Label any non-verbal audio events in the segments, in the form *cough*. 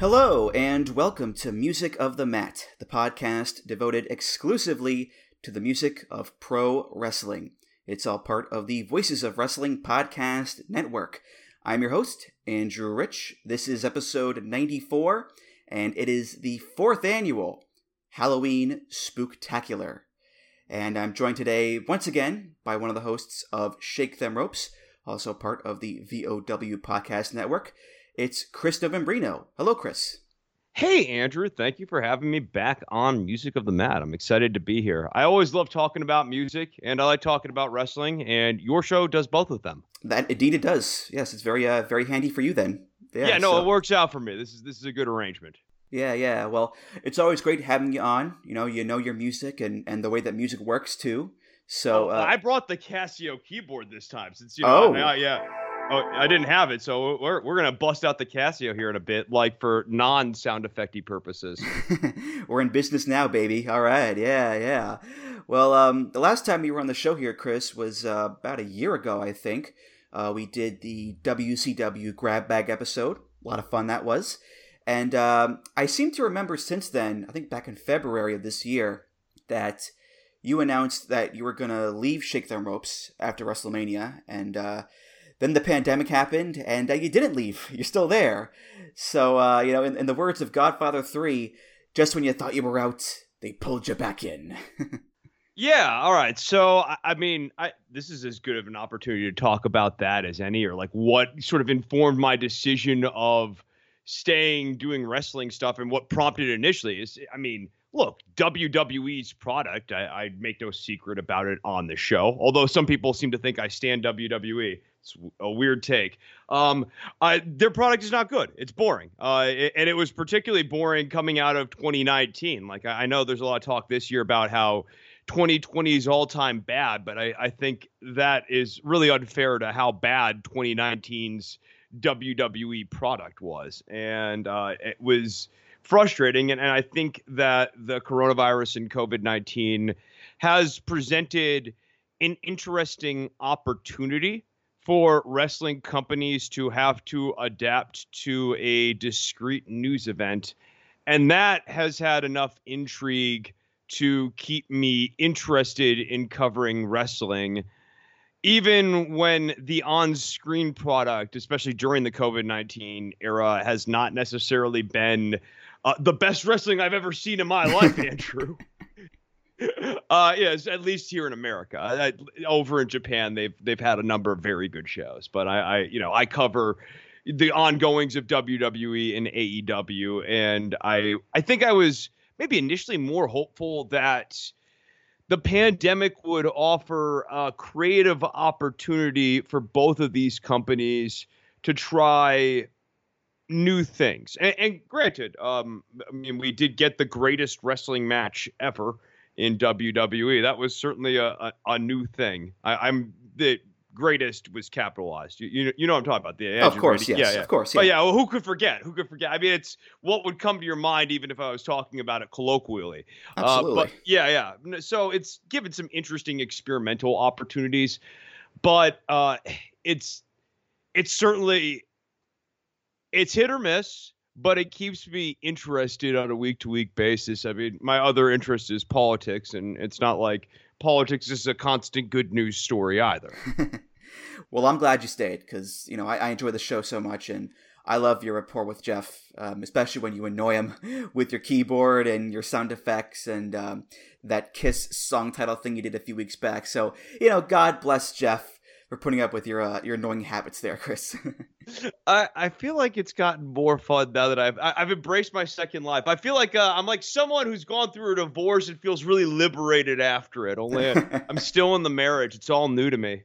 Hello, and welcome to Music of the Mat, the podcast devoted exclusively to the music of pro wrestling. It's all part of the Voices of Wrestling Podcast Network. I'm your host, Andrew Rich. This is episode 94, and it is the fourth annual Halloween Spooktacular. And I'm joined today once again by one of the hosts of Shake Them Ropes, also part of the VOW Podcast Network. It's Chris Novembrino. Hello, Chris. Hey, Andrew. Thank you for having me back on Music of the Mat. I'm excited to be here. I always love talking about music, and I like talking about wrestling, and your show does both of them. That indeed it does. Yes, it's very uh, very handy for you then. Yeah, yeah no, so. it works out for me. This is this is a good arrangement. Yeah, yeah. Well, it's always great having you on. You know, you know your music and and the way that music works too. So oh, uh, I brought the Casio keyboard this time since you know. Oh, I, yeah. Oh, I didn't have it, so we're we're gonna bust out the Casio here in a bit, like for non sound effecty purposes. *laughs* we're in business now, baby. All right, yeah, yeah. Well, um, the last time you were on the show here, Chris, was uh, about a year ago, I think. Uh, we did the WCW grab bag episode. A lot of fun that was, and um, I seem to remember since then. I think back in February of this year that you announced that you were gonna leave Shake Them Ropes after WrestleMania, and uh, then the pandemic happened, and uh, you didn't leave. You're still there. So, uh, you know, in, in the words of Godfather 3, just when you thought you were out, they pulled you back in. *laughs* yeah. All right. So, I, I mean, I, this is as good of an opportunity to talk about that as any, or like what sort of informed my decision of staying doing wrestling stuff and what prompted it initially is, I mean, look, WWE's product, I, I make no secret about it on the show, although some people seem to think I stand WWE. It's a weird take. Um, their product is not good. It's boring. Uh, it, and it was particularly boring coming out of 2019. Like I, I, know there's a lot of talk this year about how 2020 is all time bad, but I, I think that is really unfair to how bad 2019's WWE product was. And uh, it was frustrating. And, and I think that the coronavirus and COVID 19 has presented an interesting opportunity for wrestling companies to have to adapt to a discrete news event. And that has had enough intrigue to keep me interested in covering wrestling. Even when the on screen product, especially during the COVID 19 era, has not necessarily been uh, the best wrestling I've ever seen in my life, *laughs* Andrew. *laughs* uh, yes, at least here in America. I, over in Japan, they've they've had a number of very good shows, but I, I you know I cover the ongoings of WWE and AEW, and I I think I was maybe initially more hopeful that the pandemic would offer a creative opportunity for both of these companies to try new things. And, and granted, um, I mean, we did get the greatest wrestling match ever in WWE. That was certainly a, a, a new thing. I, am the greatest was capitalized. You, you, you know what I'm talking about. The of course, yes, yeah, yeah, of course. Yeah. But yeah, well, who could forget? Who could forget? I mean, it's what would come to your mind even if I was talking about it colloquially. Absolutely. Uh, but yeah, yeah. So it's given some interesting experimental opportunities, but uh, it's it's certainly it's hit or miss but it keeps me interested on a week to week basis. I mean, my other interest is politics, and it's not like politics is a constant good news story either. *laughs* well, I'm glad you stayed because you know I, I, enjoy the show so much, and I love your rapport with Jeff, um, especially when you annoy him *laughs* with your keyboard and your sound effects and um, that Kiss song title thing you did a few weeks back. So you know, God bless Jeff for putting up with your uh, your annoying habits there, Chris. *laughs* I, I feel like it's gotten more fun now that I've I, have i have embraced my second life. I feel like uh, I'm like someone who's gone through a divorce and feels really liberated after it. Only *laughs* I'm still in the marriage. It's all new to me.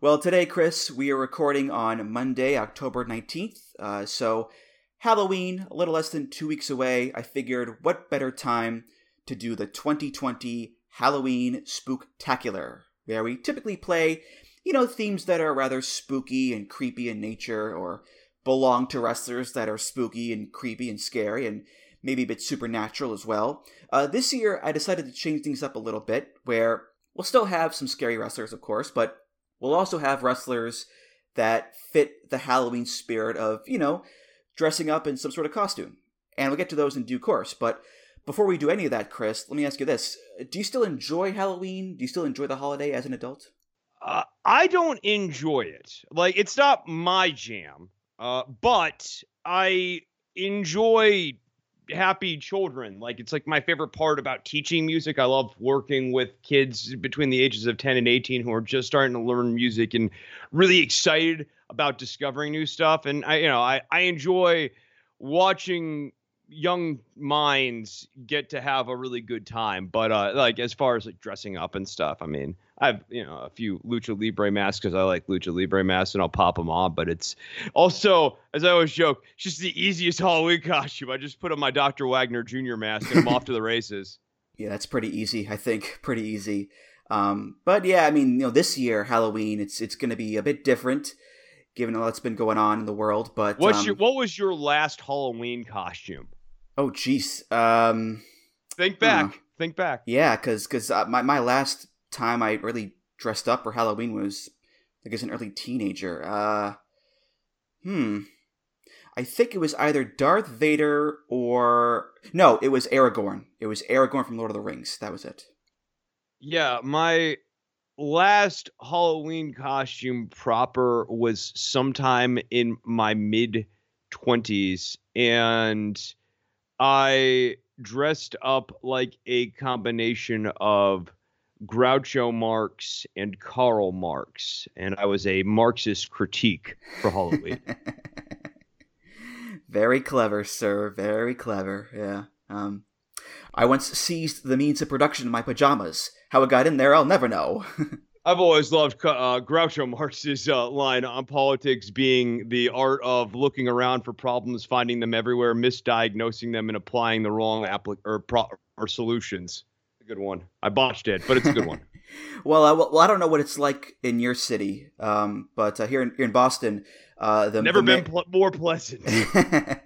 Well, today, Chris, we are recording on Monday, October 19th. Uh, so Halloween, a little less than two weeks away. I figured what better time to do the 2020 Halloween Spooktacular, where we typically play, you know, themes that are rather spooky and creepy in nature, or belong to wrestlers that are spooky and creepy and scary, and maybe a bit supernatural as well. Uh, this year, I decided to change things up a little bit, where we'll still have some scary wrestlers, of course, but we'll also have wrestlers that fit the Halloween spirit of, you know, dressing up in some sort of costume. And we'll get to those in due course. But before we do any of that, Chris, let me ask you this. Do you still enjoy Halloween? Do you still enjoy the holiday as an adult? Uh, I don't enjoy it. Like, it's not my jam, uh, but I enjoy happy children. Like it's like my favorite part about teaching music. I love working with kids between the ages of 10 and 18 who are just starting to learn music and really excited about discovering new stuff. And I, you know, I, I enjoy watching young minds get to have a really good time. But uh, like as far as like dressing up and stuff, I mean, I have you know a few lucha libre masks because I like lucha libre masks and I'll pop them on. But it's also, as I always joke, it's just the easiest Halloween costume. I just put on my Dr. Wagner Jr. mask and I'm off to the races. *laughs* Yeah, that's pretty easy. I think pretty easy. Um, but yeah, I mean, you know, this year Halloween, it's it's going to be a bit different given all that's been going on in the world. But what's um, your what was your last Halloween costume? Oh, jeez. Um, think back. Think back. Yeah, because because uh, my my last time I really dressed up for Halloween was like as an early teenager. Uh, hmm. I think it was either Darth Vader or no, it was Aragorn. It was Aragorn from Lord of the Rings. That was it. Yeah, my last Halloween costume proper was sometime in my mid 20s and I dressed up like a combination of Groucho Marx and Karl Marx, and I was a Marxist critique for Halloween. *laughs* Very clever, sir. Very clever. Yeah. Um, I once seized the means of production in my pajamas. How it got in there, I'll never know. *laughs* I've always loved uh, Groucho Marx's uh, line on politics being the art of looking around for problems, finding them everywhere, misdiagnosing them, and applying the wrong applic- or, pro- or solutions. A good one. I botched it, but it's a good one. *laughs* well, uh, well, I don't know what it's like in your city, um, but uh, here in here in Boston, uh, the never the been pl- more pleasant. *laughs*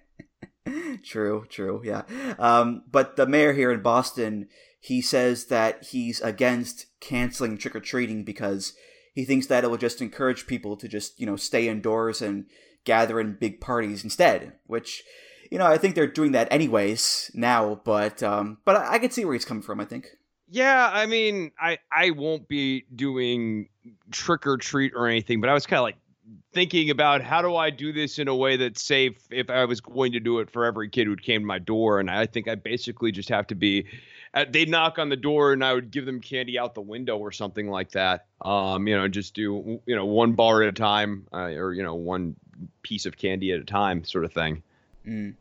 true, true, yeah. Um, but the mayor here in Boston he says that he's against canceling trick or treating because he thinks that it will just encourage people to just, you know, stay indoors and gather in big parties instead, which you know, I think they're doing that anyways now, but um but I, I can see where he's coming from, I think. Yeah, I mean, I I won't be doing trick or treat or anything, but I was kind of like thinking about how do I do this in a way that's safe if I was going to do it for every kid who came to my door, and I think I basically just have to be uh, they'd knock on the door and I would give them candy out the window or something like that. Um, you know, just do you know one bar at a time, uh, or you know one piece of candy at a time, sort of thing. Mm.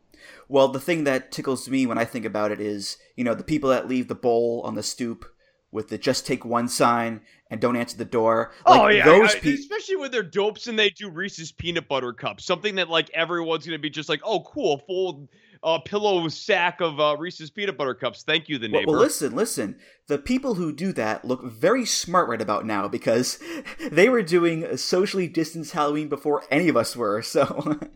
Well, the thing that tickles me when I think about it is, you know, the people that leave the bowl on the stoop with the "just take one" sign and don't answer the door. Like, oh yeah, those I, pe- especially when they're dopes and they do Reese's peanut butter cups, something that like everyone's gonna be just like, oh cool, full a pillow sack of uh, Reese's peanut butter cups. Thank you, the neighbor. Well, well, listen, listen. The people who do that look very smart right about now because *laughs* they were doing a socially distanced Halloween before any of us were. So. *laughs*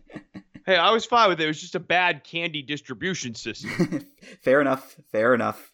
hey, I was fine with it. It was just a bad candy distribution system. *laughs* fair enough. Fair enough.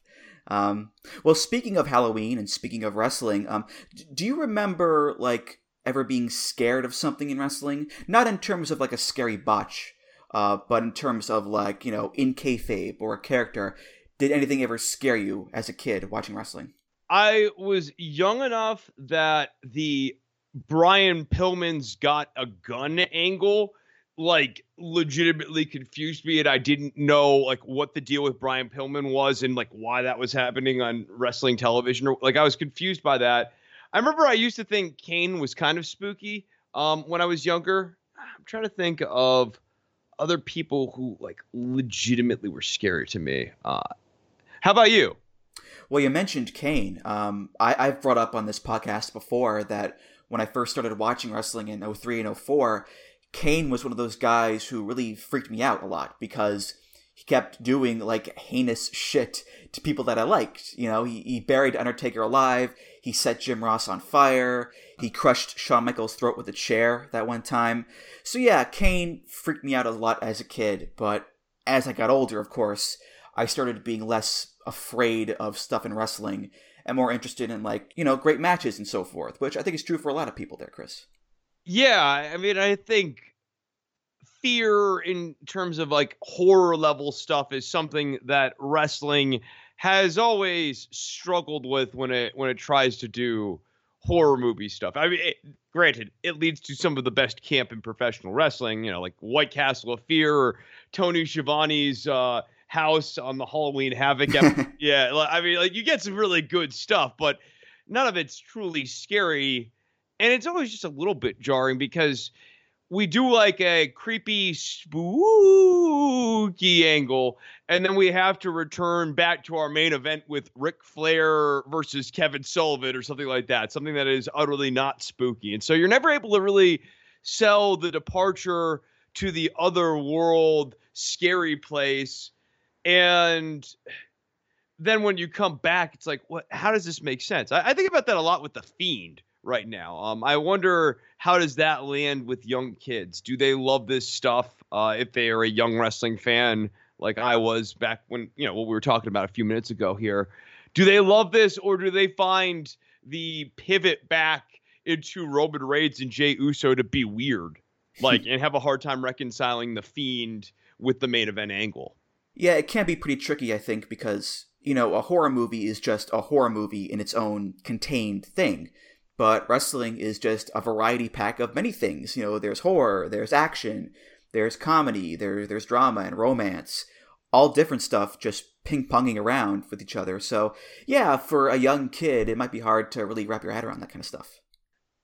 Um, well, speaking of Halloween and speaking of wrestling, um, do you remember like ever being scared of something in wrestling? Not in terms of like a scary botch, uh, but in terms of like you know in kayfabe or a character, did anything ever scare you as a kid watching wrestling? I was young enough that the Brian Pillman's got a gun angle like legitimately confused me and I didn't know like what the deal with Brian Pillman was and like why that was happening on wrestling television or like I was confused by that. I remember I used to think Kane was kind of spooky um when I was younger. I'm trying to think of other people who like legitimately were scary to me. Uh, how about you? Well, you mentioned Kane. Um, I, I've brought up on this podcast before that when I first started watching wrestling in 03 and 04, Kane was one of those guys who really freaked me out a lot because he kept doing like heinous shit to people that I liked. You know, he, he buried Undertaker alive. He set Jim Ross on fire. He crushed Shawn Michaels' throat with a chair that one time. So yeah, Kane freaked me out a lot as a kid, but as I got older, of course, I started being less afraid of stuff in wrestling and more interested in like, you know, great matches and so forth, which I think is true for a lot of people there, Chris. Yeah, I mean, I think fear in terms of like horror level stuff is something that wrestling has always struggled with when it when it tries to do horror movie stuff. I mean, it, granted, it leads to some of the best camp in professional wrestling, you know, like White Castle of Fear or Tony Schiavone's uh, house on the Halloween Havoc. *laughs* yeah, I mean, like you get some really good stuff, but none of it's truly scary. And it's always just a little bit jarring because we do like a creepy, spooky angle, and then we have to return back to our main event with Ric Flair versus Kevin Sullivan or something like that, something that is utterly not spooky. And so you're never able to really sell the departure to the other world, scary place. And then when you come back, it's like, what? How does this make sense? I, I think about that a lot with the Fiend right now. Um, I wonder how does that land with young kids? Do they love this stuff? Uh, if they are a young wrestling fan like I was back when you know what we were talking about a few minutes ago here, do they love this or do they find the pivot back into Roman Reigns and Jey Uso to be weird, like *laughs* and have a hard time reconciling the Fiend with the main event angle? Yeah, it can be pretty tricky, I think, because you know a horror movie is just a horror movie in its own contained thing but wrestling is just a variety pack of many things. You know, there's horror, there's action, there's comedy, there, there's drama and romance, all different stuff just ping ponging around with each other. So, yeah, for a young kid, it might be hard to really wrap your head around that kind of stuff.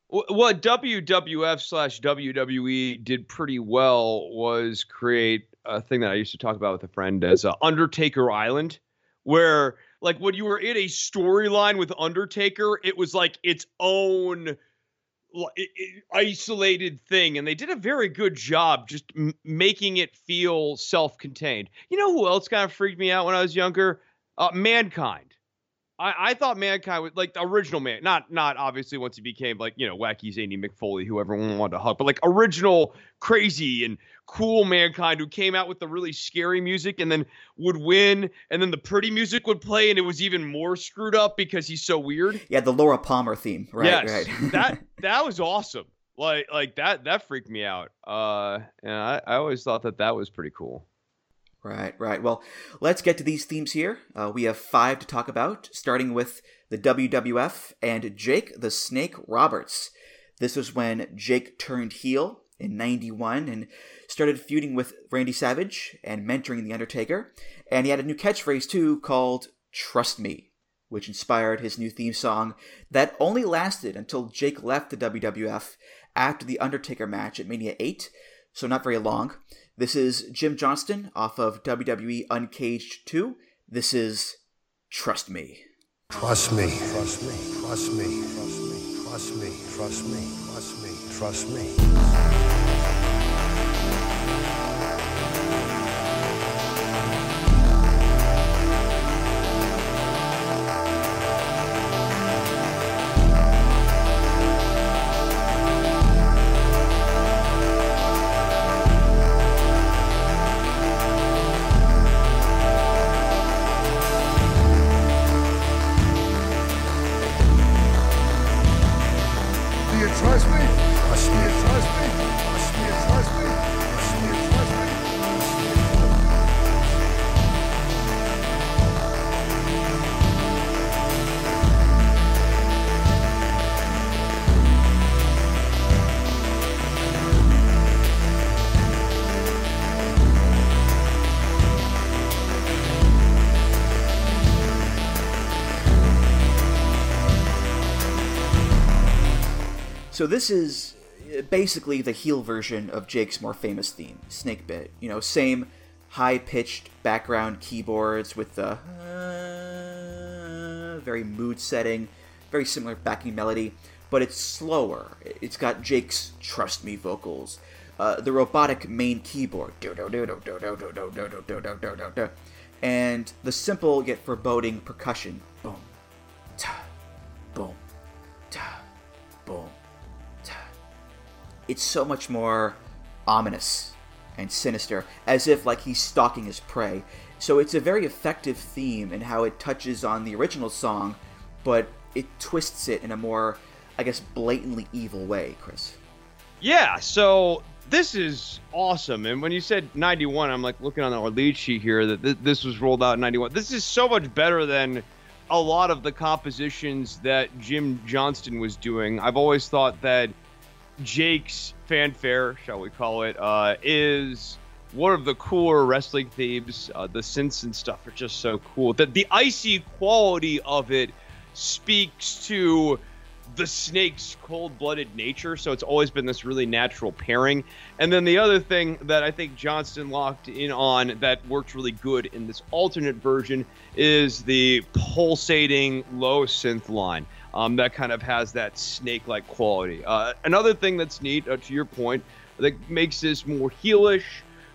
What WWF slash WWE did pretty well was create a thing that I used to talk about with a friend as uh, Undertaker Island, where like when you were in a storyline with Undertaker, it was like its own isolated thing and they did a very good job just m- making it feel self-contained. You know who else kind of freaked me out when i was younger? Uh, mankind I, I thought mankind was like the original man, not not obviously once he became like you know wacky zany Mick Foley, who everyone wanted to hug, but like original crazy and cool mankind who came out with the really scary music and then would win, and then the pretty music would play, and it was even more screwed up because he's so weird. Yeah, the Laura Palmer theme, right? Yes, right. that that *laughs* was awesome. Like like that that freaked me out. Uh, and I I always thought that that was pretty cool. Right, right. Well, let's get to these themes here. Uh, we have five to talk about, starting with the WWF and Jake the Snake Roberts. This was when Jake turned heel in 91 and started feuding with Randy Savage and mentoring The Undertaker. And he had a new catchphrase too called Trust Me, which inspired his new theme song that only lasted until Jake left the WWF after The Undertaker match at Mania 8, so not very long. This is Jim Johnston off of WWE Uncaged 2. This is Trust Me. Trust me. Trust me. Trust me. Trust me. Trust me. Trust me. Trust me. Trust me. So this is uh, basically the heel version of Jake's more famous theme, Snake Bit. You know, same high-pitched background keyboards with the uh, very mood-setting, very similar backing melody, but it's slower. It's got Jake's "Trust Me" vocals, uh, the robotic main keyboard, and the simple yet foreboding percussion, boom, It's so much more ominous and sinister, as if like he's stalking his prey. So it's a very effective theme in how it touches on the original song, but it twists it in a more, I guess, blatantly evil way, Chris. Yeah, so this is awesome. And when you said 91, I'm like looking on our lead sheet here that th- this was rolled out in 91. This is so much better than a lot of the compositions that Jim Johnston was doing. I've always thought that Jake's fanfare, shall we call it, uh, is one of the cooler wrestling themes. Uh, the synths and stuff are just so cool. That the icy quality of it speaks to the snake's cold-blooded nature so it's always been this really natural pairing and then the other thing that i think johnston locked in on that worked really good in this alternate version is the pulsating low synth line um, that kind of has that snake-like quality uh, another thing that's neat uh, to your point that makes this more heelish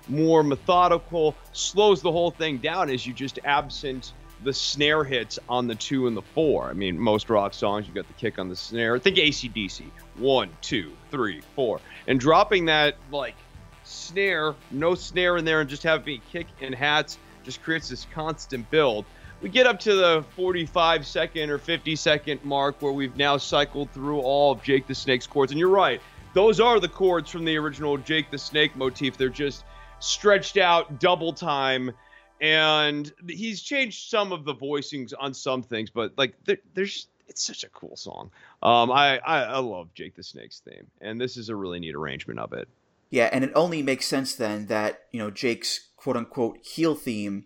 more methodical slows the whole thing down is you just absent the snare hits on the two and the four. I mean, most rock songs, you've got the kick on the snare. Think ACDC. One, two, three, four. And dropping that, like, snare, no snare in there, and just having kick and hats just creates this constant build. We get up to the 45 second or 50 second mark where we've now cycled through all of Jake the Snake's chords. And you're right, those are the chords from the original Jake the Snake motif. They're just stretched out double time and he's changed some of the voicings on some things, but like there's it's such a cool song. Um, I, I I love Jake the Snake's theme, and this is a really neat arrangement of it. Yeah, and it only makes sense then that you know Jake's quote unquote heel theme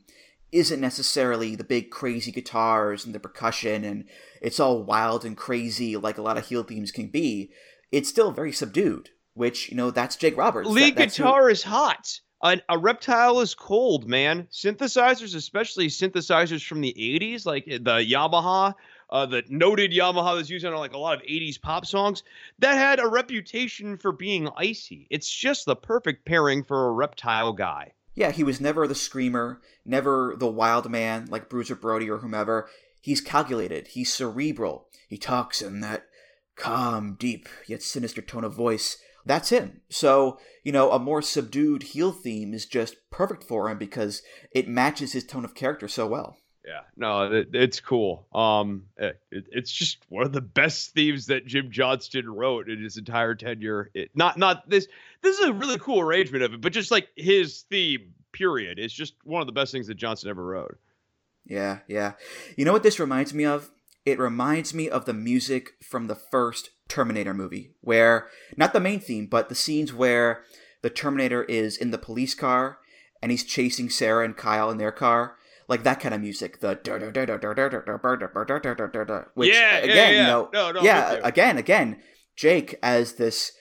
isn't necessarily the big crazy guitars and the percussion and it's all wild and crazy like a lot of heel themes can be. It's still very subdued, which you know that's Jake Roberts. Lead that, guitar who... is hot. A, a, reptile is cold, man. Synthesizers, especially synthesizers from the 80s, like the Yamaha, uh, the noted Yamaha that's used on like a lot of 80s pop songs, that had a reputation for being icy. It's just the perfect pairing for a reptile guy. Yeah, he was never the screamer, never the wild man like Bruiser Brody or whomever. He's calculated, he's cerebral. He talks in that calm, deep, yet sinister tone of voice that's him. So, you know, a more subdued heel theme is just perfect for him because it matches his tone of character so well. Yeah, no, it, it's cool. Um, eh, it, it's just one of the best themes that Jim Johnston wrote in his entire tenure. It, not, not this. This is a really cool arrangement of it, but just like his theme, period, it's just one of the best things that Johnston ever wrote. Yeah, yeah. You know what this reminds me of? It reminds me of the music from the first Terminator movie, where not the main theme, but the scenes where the Terminator is in the police car and he's chasing Sarah and Kyle in their car. Like that kind of music, the which yeah, again, yeah, yeah. you know, no, no, yeah, again, again, Jake as this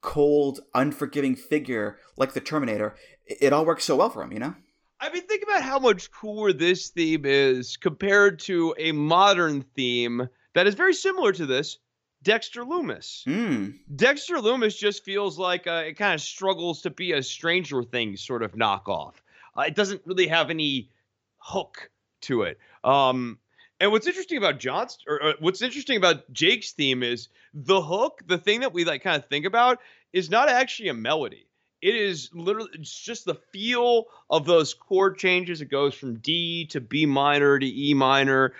cold, unforgiving figure like the Terminator, it all works so well for him, you know. I mean, think about how much cooler this theme is compared to a modern theme that is very similar to this, Dexter Lumis. Mm. Dexter Lumis just feels like uh, it kind of struggles to be a Stranger Things sort of knockoff. Uh, it doesn't really have any hook to it. Um, and what's interesting about John's, or, or what's interesting about Jake's theme is the hook. The thing that we like kind of think about is not actually a melody it is literally it's just the feel of those chord changes it goes from d to b minor to e minor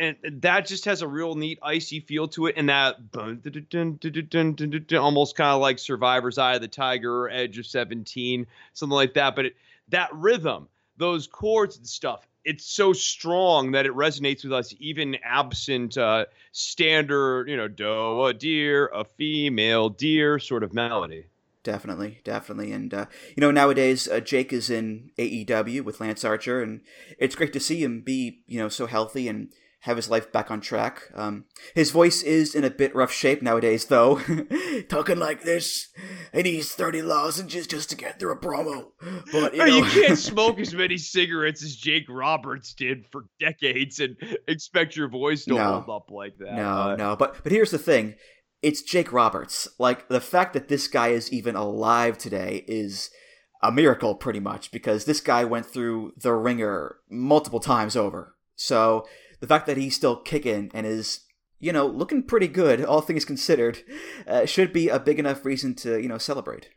and that just has a real neat icy feel to it and that almost kind of like survivor's eye of the tiger or edge of 17 something like that but it, that rhythm those chords and stuff it's so strong that it resonates with us even absent uh, standard you know doe a deer a female deer sort of melody. Definitely, definitely, and uh, you know nowadays uh, Jake is in AEW with Lance Archer, and it's great to see him be you know so healthy and have his life back on track. Um, his voice is in a bit rough shape nowadays, though, *laughs* talking like this, and he's thirty lozenges just to get through a promo. But you, know. you can't *laughs* smoke as many cigarettes as Jake Roberts did for decades and expect your voice to no. hold up like that. No, uh, no, but but here's the thing it's Jake Roberts. Like the fact that this guy is even alive today is a miracle, pretty much, because this guy went through the wringer multiple times over. So the fact that he's still kicking and is you know, looking pretty good, all things considered, uh, should be a big enough reason to, you know, celebrate.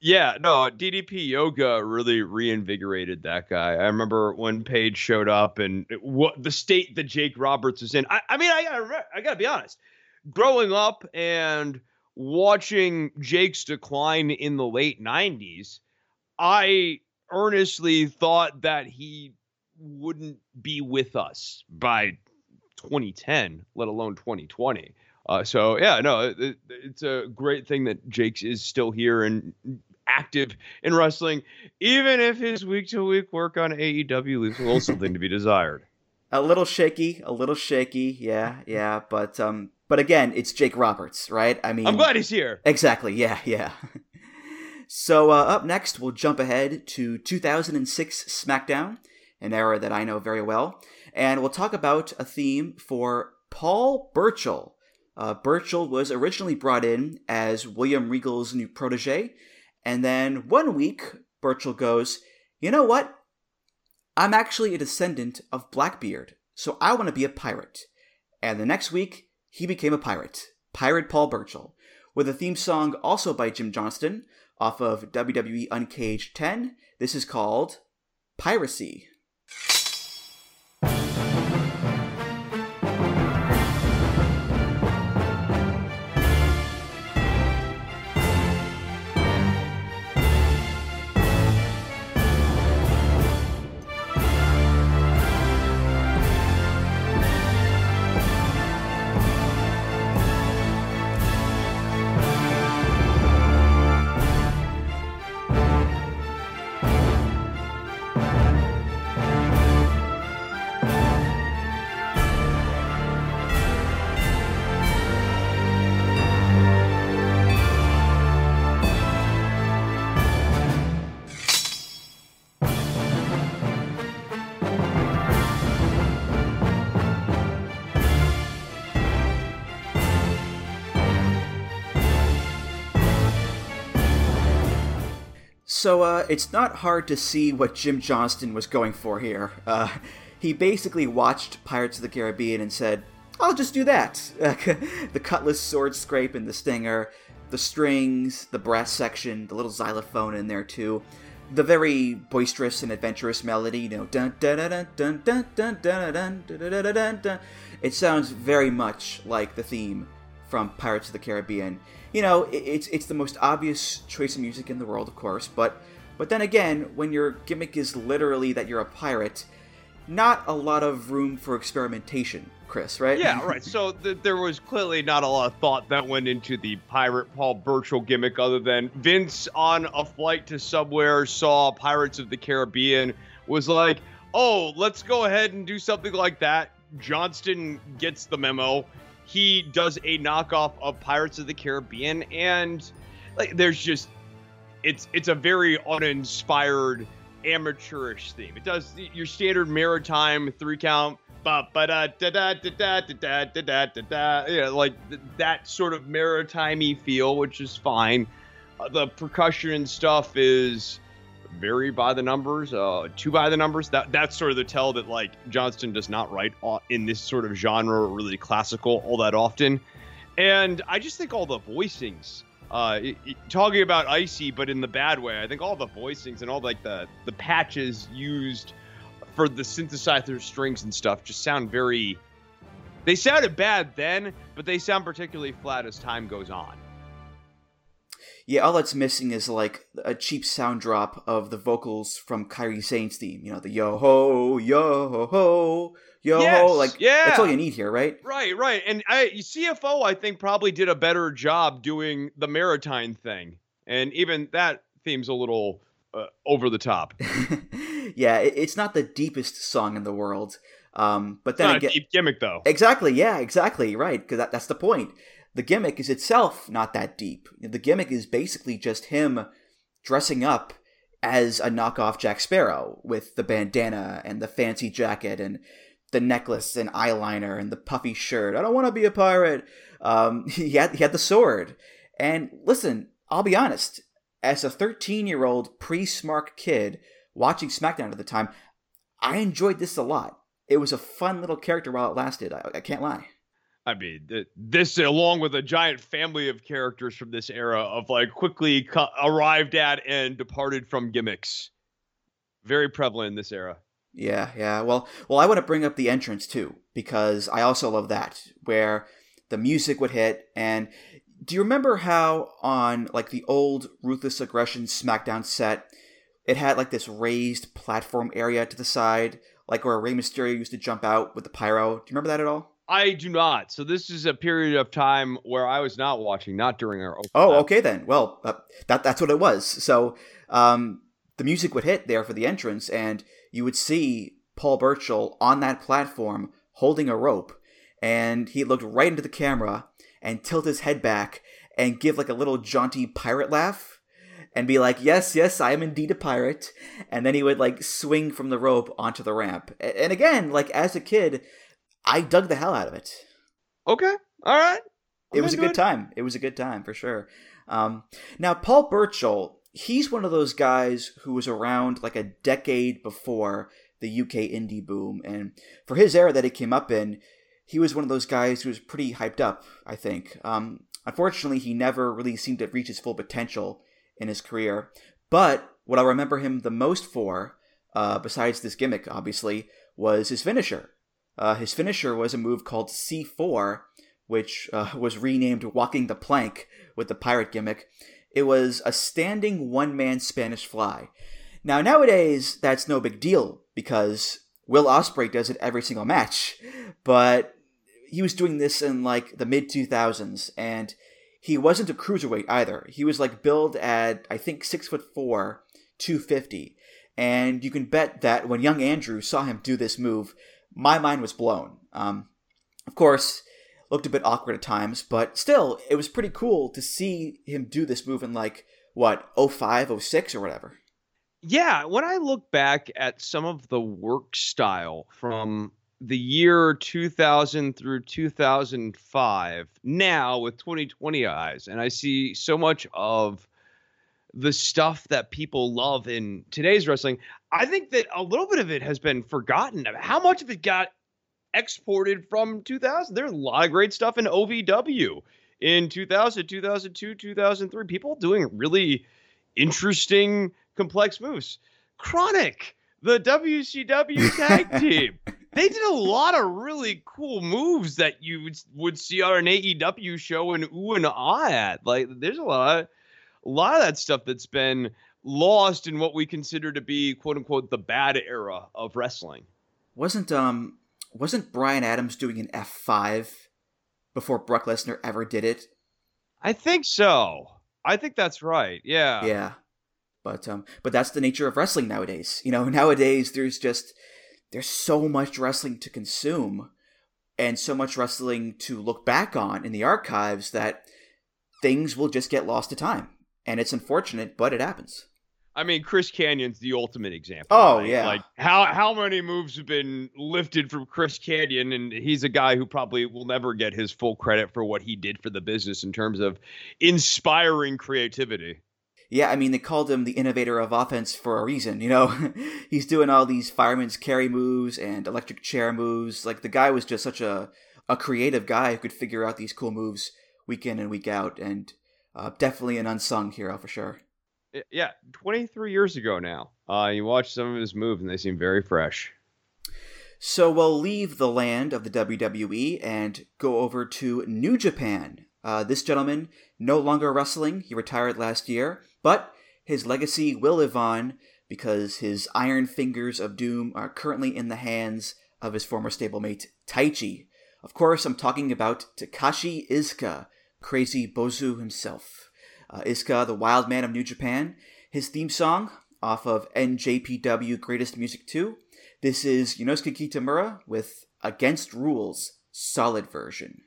Yeah, no, DDP Yoga really reinvigorated that guy. I remember when Page showed up and what the state that Jake Roberts was in. I, I mean, I gotta, I gotta be honest. Growing up and watching Jake's decline in the late '90s, I earnestly thought that he wouldn't be with us by 2010, let alone 2020. Uh, so yeah, no, it, it's a great thing that Jake's is still here and active in wrestling, even if his week to week work on AEW leaves a little something to be desired. A little shaky, a little shaky, yeah, yeah, but um, but again, it's Jake Roberts, right? I mean, I'm glad he's here. Exactly, yeah, yeah. *laughs* so uh, up next, we'll jump ahead to 2006 SmackDown, an era that I know very well, and we'll talk about a theme for Paul Burchill. Uh, Burchill was originally brought in as William Regal's new protege, and then one week, Burchill goes, You know what? I'm actually a descendant of Blackbeard, so I want to be a pirate. And the next week, he became a pirate, Pirate Paul Burchill, with a theme song also by Jim Johnston off of WWE Uncaged 10. This is called Piracy. So uh, it's not hard to see what Jim Johnston was going for here. Uh, he basically watched Pirates of the Caribbean and said, I'll just do that. the cutlass sword scrape and the stinger, the strings, the brass section, the little xylophone in there too. The very boisterous and adventurous melody, you know, dun dun dun dun dun dun dun dun dun dun dun dun. It sounds very much like the theme from Pirates of the Caribbean you know, it's it's the most obvious choice of music in the world, of course, but but then again, when your gimmick is literally that you're a pirate, not a lot of room for experimentation, Chris, right? Yeah, right. So th- there was clearly not a lot of thought that went into the pirate Paul Burchill gimmick, other than Vince on a flight to somewhere saw Pirates of the Caribbean, was like, "Oh, let's go ahead and do something like that." Johnston gets the memo he does a knockoff of Pirates of the Caribbean, and like there's just it's it's a very uninspired amateurish theme. It does your standard maritime three count, ba ba da da da da da da da da da da, yeah, like that sort of maritimey feel, which is fine. Uh, the percussion stuff is very by the numbers, uh, two by the numbers. That that's sort of the tell that like Johnston does not write in this sort of genre really classical all that often. And I just think all the voicings, uh, it, it, talking about icy, but in the bad way. I think all the voicings and all like the the patches used for the synthesizer strings and stuff just sound very. They sounded bad then, but they sound particularly flat as time goes on. Yeah, all that's missing is like a cheap sound drop of the vocals from Kairi Sane's theme. You know, the yo ho, yo ho, yo yes, ho. Like, yeah. that's all you need here, right? Right, right. And I, CFO, I think, probably did a better job doing the maritime thing. And even that theme's a little uh, over the top. *laughs* yeah, it, it's not the deepest song in the world. Um, but then it's not again, a deep gimmick though. Exactly. Yeah. Exactly. Right. Because that, that's the point the gimmick is itself not that deep. The gimmick is basically just him dressing up as a knockoff Jack Sparrow with the bandana and the fancy jacket and the necklace and eyeliner and the puffy shirt. I don't want to be a pirate. Um, *laughs* he had he had the sword. And listen, I'll be honest. As a 13 year old pre Smark kid watching SmackDown at the time, I enjoyed this a lot. It was a fun little character while it lasted. I, I can't lie. I mean, this along with a giant family of characters from this era of like quickly arrived at and departed from gimmicks, very prevalent in this era. Yeah, yeah. Well, well, I want to bring up the entrance too because I also love that where the music would hit. And do you remember how on like the old Ruthless Aggression SmackDown set, it had like this raised platform area to the side, like where Rey Mysterio used to jump out with the pyro? Do you remember that at all? I do not. So this is a period of time where I was not watching, not during our. Oh, okay then. Well, uh, that that's what it was. So um, the music would hit there for the entrance, and you would see Paul Burchill on that platform holding a rope, and he looked right into the camera and tilt his head back and give like a little jaunty pirate laugh and be like, "Yes, yes, I am indeed a pirate." And then he would like swing from the rope onto the ramp. And again, like as a kid, I dug the hell out of it. Okay. All right. It was a good it. time. It was a good time for sure. Um, now, Paul Burchill, he's one of those guys who was around like a decade before the UK indie boom. And for his era that he came up in, he was one of those guys who was pretty hyped up, I think. Um, unfortunately, he never really seemed to reach his full potential in his career. But what I remember him the most for, uh, besides this gimmick, obviously, was his finisher. Uh, his finisher was a move called C4, which uh, *laughs* was renamed Walking the Plank with the pirate gimmick. It was a standing one man Spanish fly. Now, nowadays, that's no big deal because Will Ospreay does it every single match, but he was doing this in like the mid 2000s, and he wasn't a cruiserweight either. He was like billed at, I think, six foot four, 250. And you can bet that when young Andrew saw him do this move, my mind was blown. Um, of course, looked a bit awkward at times, but still, it was pretty cool to see him do this move in like what 05, 06 or whatever. Yeah, when I look back at some of the work style from the year 2000 through 2005, now with 2020 eyes, and I see so much of the stuff that people love in today's wrestling, I think that a little bit of it has been forgotten. How much of it got exported from 2000? There's a lot of great stuff in OVW in 2000, 2002, 2003. People doing really interesting, complex moves. Kronik, the WCW *laughs* tag team. They did a lot of really cool moves that you would, would see on an AEW show and ooh and ah at. Like, there's a lot a lot of that stuff that's been lost in what we consider to be quote unquote the bad era of wrestling. Wasn't um wasn't Brian Adams doing an F five before Brock Lesnar ever did it? I think so. I think that's right. Yeah. Yeah. But um but that's the nature of wrestling nowadays. You know, *laughs* nowadays there's just there's so much wrestling to consume and so much wrestling to look back on in the archives that things will just get lost to time and it's unfortunate, but it happens. I mean, Chris Kanyon's the ultimate example. Oh right? yeah, like how how many moves have been lifted from Chris Kanyon, and he's a guy who probably will never get his full credit for what he did for the business in terms of inspiring creativity. Yeah, I mean, they called him the innovator of offense for a reason. You know, *laughs* he's doing all these fireman's carry moves and electric chair moves. Like the guy was just such a a creative guy who could figure out these cool moves week in and week out, and uh, definitely an unsung hero for sure. Yeah, 23 years ago now. Uh, you watch some of his moves and they seem very fresh. So we'll leave the land of the WWE and go over to New Japan. Uh, this gentleman no longer wrestling. He retired last year, but his legacy will live on because his iron fingers of doom are currently in the hands of his former stablemate Taichi. Of course, I'm talking about Takashi Iizuka, Crazy Bozu himself. Uh, Iizuka, the wild man of New Japan, his theme song off of NJPW Greatest Music 2. This is Yonosuke Kitamura with Against Rules, solid version.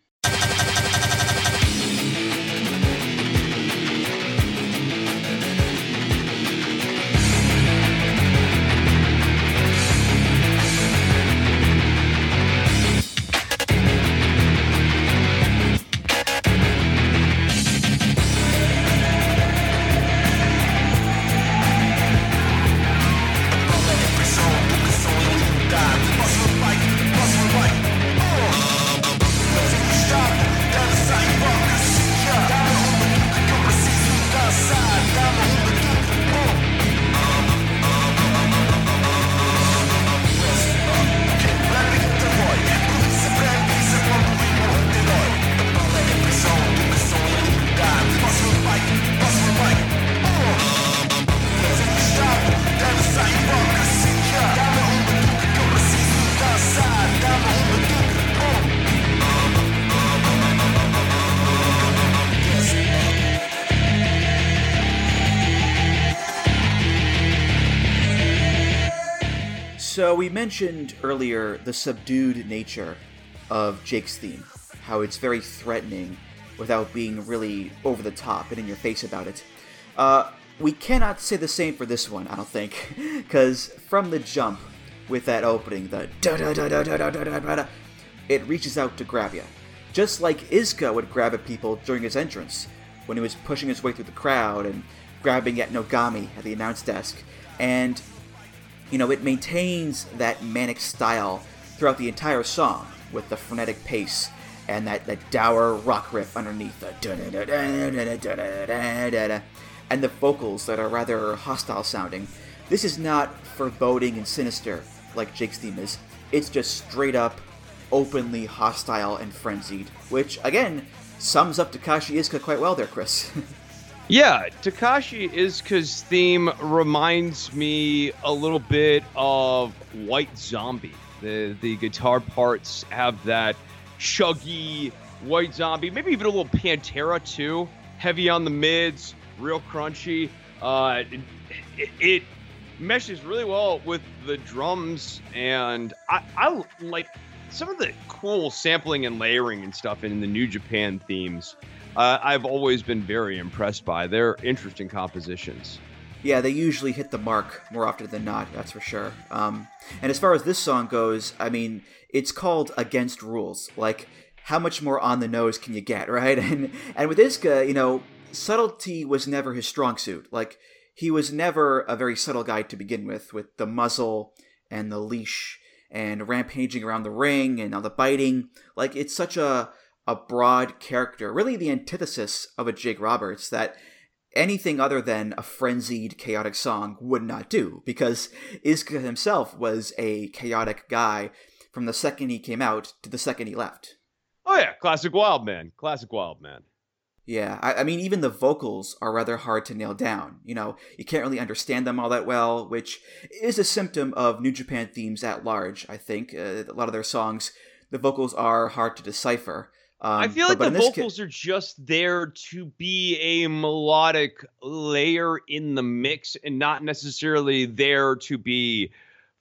We mentioned earlier the subdued nature of Jake's theme, how it's very threatening without being really over the top and in your face about it. Uh, we cannot say the same for this one, I don't think, *laughs* because from the jump with that opening, the da da da da da da da da da, it reaches out to grab you, just like Iizuka would grab at people during his entrance when he was pushing his way through the crowd and grabbing at Nogami at the announce desk, and you know it maintains that manic style throughout the entire song with the frenetic pace and that, that dour rock riff underneath the and the vocals that are rather hostile sounding. This is not foreboding and sinister like Jake's theme is. It's just straight up, openly hostile and frenzied, which again sums up Takashi Iizuka quite well there, Chris. Yeah, Takashi Iizuka's theme reminds me a little bit of White Zombie. The the guitar parts have that chuggy White Zombie, maybe even a little Pantera too. Heavy on the mids, real crunchy. Uh, it, it, meshes really well with the drums, and I, I like some of the cool sampling and layering and stuff in the New Japan themes. Uh, I've always been very impressed by. They're interesting compositions. Yeah, they usually hit the mark more often than not, that's for sure. Um, and as far as this song goes, I mean, it's called Against Rules. Like, how much more on the nose can you get, *laughs* right? And and with Iizuka, you know, subtlety was never his strong suit. Like, he was never a very subtle guy to begin with, with the muzzle and the leash and rampaging around the ring and all the biting. Like, it's such a a broad character, really the antithesis of a Jake Roberts that anything other than a frenzied, chaotic song would not do, because Iizuka himself was a chaotic guy from the second he came out to the second he left. Oh yeah, classic wild man, classic wild man. Yeah, I, I, mean, even the vocals are rather hard to nail down. You know, you can't really understand them all that well, which is a symptom of New Japan themes at large. I think uh, a lot of their songs, the vocals are hard to decipher. Um, I feel like the vocals ca- are just there to be a melodic layer in the mix and not necessarily there to be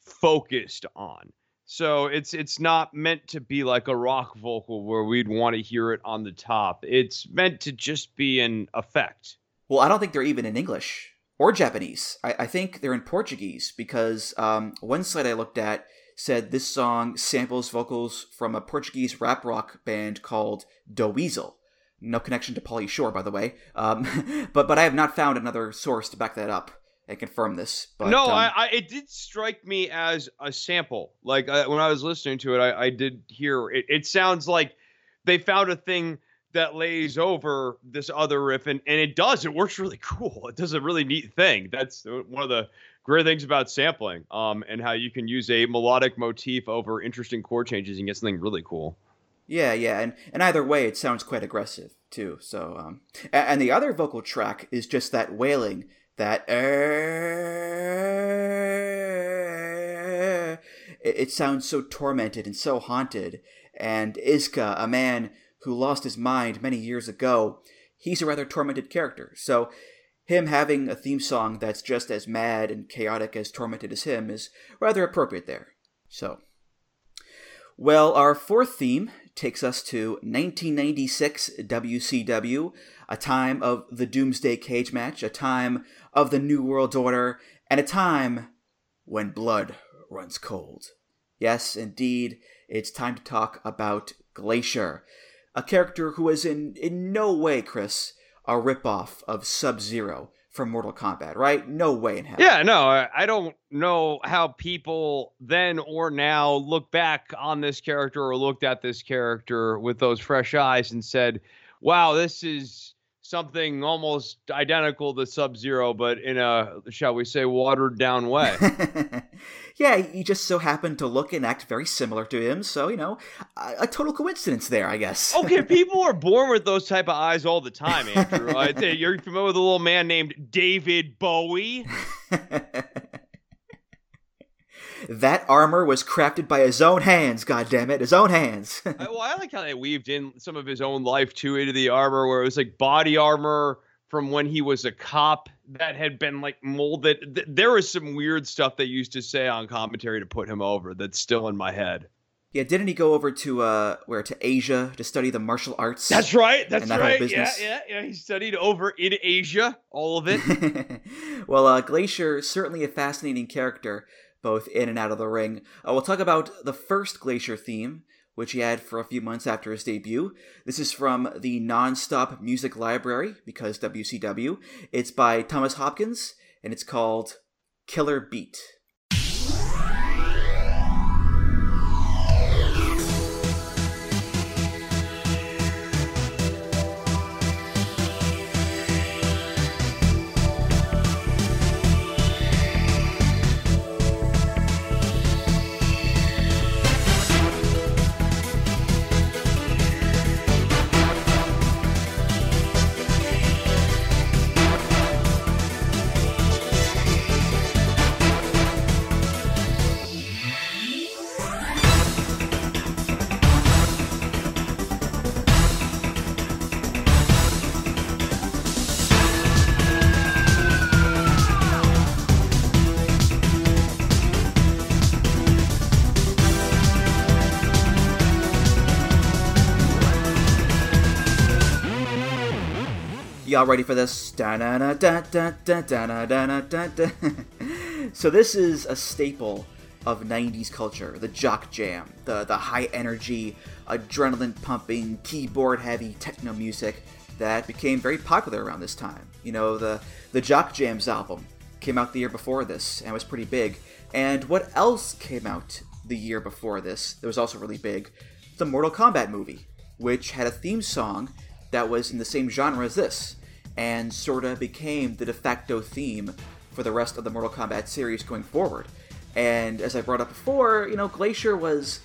focused on. So it's it's not meant to be like a rock vocal where we'd want to hear it on the top. It's meant to just be an effect. Well, I don't think they're even in English or Japanese. I, I think they're in Portuguese because um, one site I looked at said this song samples vocals from a Portuguese rap rock band called Da Weasel. No connection to Pauly Shore, by the way. Um, *laughs* but but I have not found another source to back that up and confirm this. But, no, um, I, I, it did strike me as a sample. Like uh, when I was listening to it, I, I did hear it. It sounds like they found a thing that lays over this other riff, and, and it does. It works really cool. It does a really neat thing. That's one of the great things about sampling um, and how you can use a melodic motif over interesting chord changes and get something really cool. Yeah, yeah, and, and either way, it sounds quite aggressive too. So, um, and, the other vocal track is just that wailing, that uh, it, sounds so tormented and so haunted. And Iizuka, a man who lost his mind many years ago, he's a rather tormented character. So him having a theme song that's just as mad and chaotic as tormented as him is rather appropriate there. So, well, our fourth theme takes us to 1996 WCW, a time of the Doomsday Cage match, a time of the New World Order, and a time when blood runs cold. Yes, indeed, it's time to talk about Glacier, a character who is in, in no way, Chris, a ripoff of Sub Zero from Mortal Kombat, right? No way in hell. Yeah, no, I don't know how people then or now look back on this character or looked at this character with those fresh eyes and said, wow, this is something almost identical to Sub Zero, but in a, shall we say, watered down way. *laughs* yeah, he just so happened to look and act very similar to him, so, you know, a, a total coincidence there, I guess. okay, *laughs* people are born with those type of eyes all the time, Andrew. I, *laughs* you're familiar with a little man named David Bowie? That armor was crafted by his own hands. God damn it, his own hands. *laughs* I, well, I like how they weaved in some of his own life too into the armor, where it was like body armor from when he was a cop that had been like molded. Th- there was some weird stuff they used to say on commentary to put him over that's still in my head. Yeah, didn't he go over to uh where to Asia to study the martial arts? That's right. That's that right. Yeah, yeah, yeah. He studied over in Asia, all of it. *laughs* well, uh, Glacier certainly a fascinating character, both in and out of the ring. Uh, we'll talk about the first Glacier theme, which he had for a few months after his debut. This is from the Nonstop Music Library, because WCW. It's by Thomas Hopkins, and it's called Killer Beat. Y'all ready for this? So this is a staple of 90s culture, the jock jam, the, the high energy, adrenaline pumping, keyboard heavy techno music that became very popular around this time. You know, the, the Jock Jams album came out the year before this and was pretty big. And what else came out the year before this that was also really big? The Mortal Kombat movie, which had a theme song that was in the same genre as this, and sorta became the de facto theme for the rest of the Mortal Kombat series going forward. And as I brought up before, you know, Glacier was,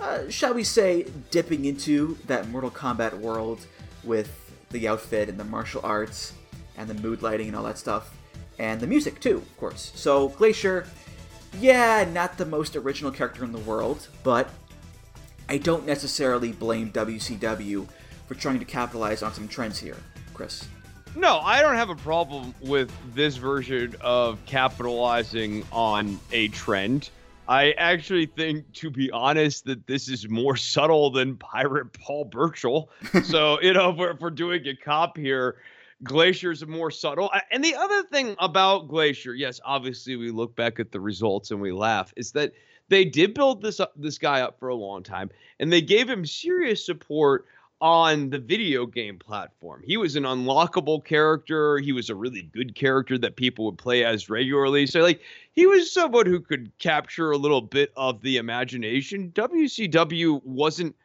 uh, shall we say, dipping into that Mortal Kombat world with the outfit and the martial arts and the mood lighting and all that stuff, and the music too, of course. So Glacier, yeah, not the most original character in the world, but I don't necessarily blame WCW for trying to capitalize on some trends here, Chris. No, I don't have a problem with this version of capitalizing on a trend. I actually think, to be honest, that this is more *laughs* subtle than Pirate Paul Burchill. *laughs* so, you know, if we're, if we're doing a cop here, Glacier's more subtle. And the other thing about Glacier, yes, obviously we look back at the results and we laugh, is that they did build this up, this guy up for a long time, and they gave him serious support on the video game platform. He was an unlockable character. He was a really good character that people would play as regularly. So, like, he was someone who could capture a little bit of the imagination. WCW wasn't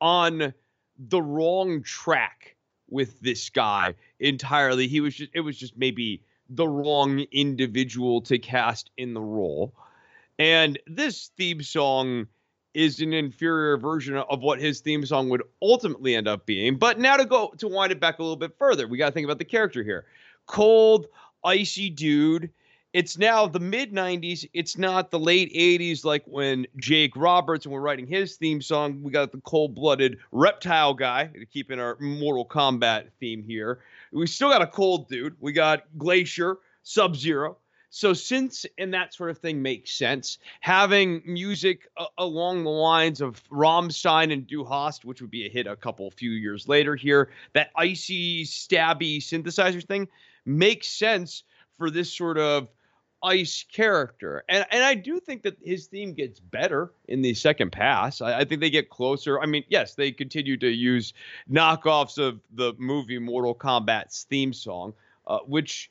on the wrong track with this guy entirely. He was just, it was just maybe the wrong individual to cast in the role. And this theme song is an inferior version of what his theme song would ultimately end up being. But now to go to wind it back a little bit further, we got to think about the character here. Cold, icy dude. It's now the mid 90s. It's not the late 80s like when Jake Roberts and we're writing his theme song. We got the cold blooded reptile guy to keep in our Mortal Kombat theme here. We still got a cold dude. We got Glacier, Sub Zero. So since and that sort of thing makes sense, having music uh, along the lines of Rammstein and Du Hast, which would be a hit a couple few years later here, that icy, stabby synthesizer thing makes sense for this sort of ice character. And and I do think that his theme gets better in the second pass. I, I, think they get closer. I mean, yes, they continue to use knockoffs of the movie Mortal Kombat's theme song, uh, which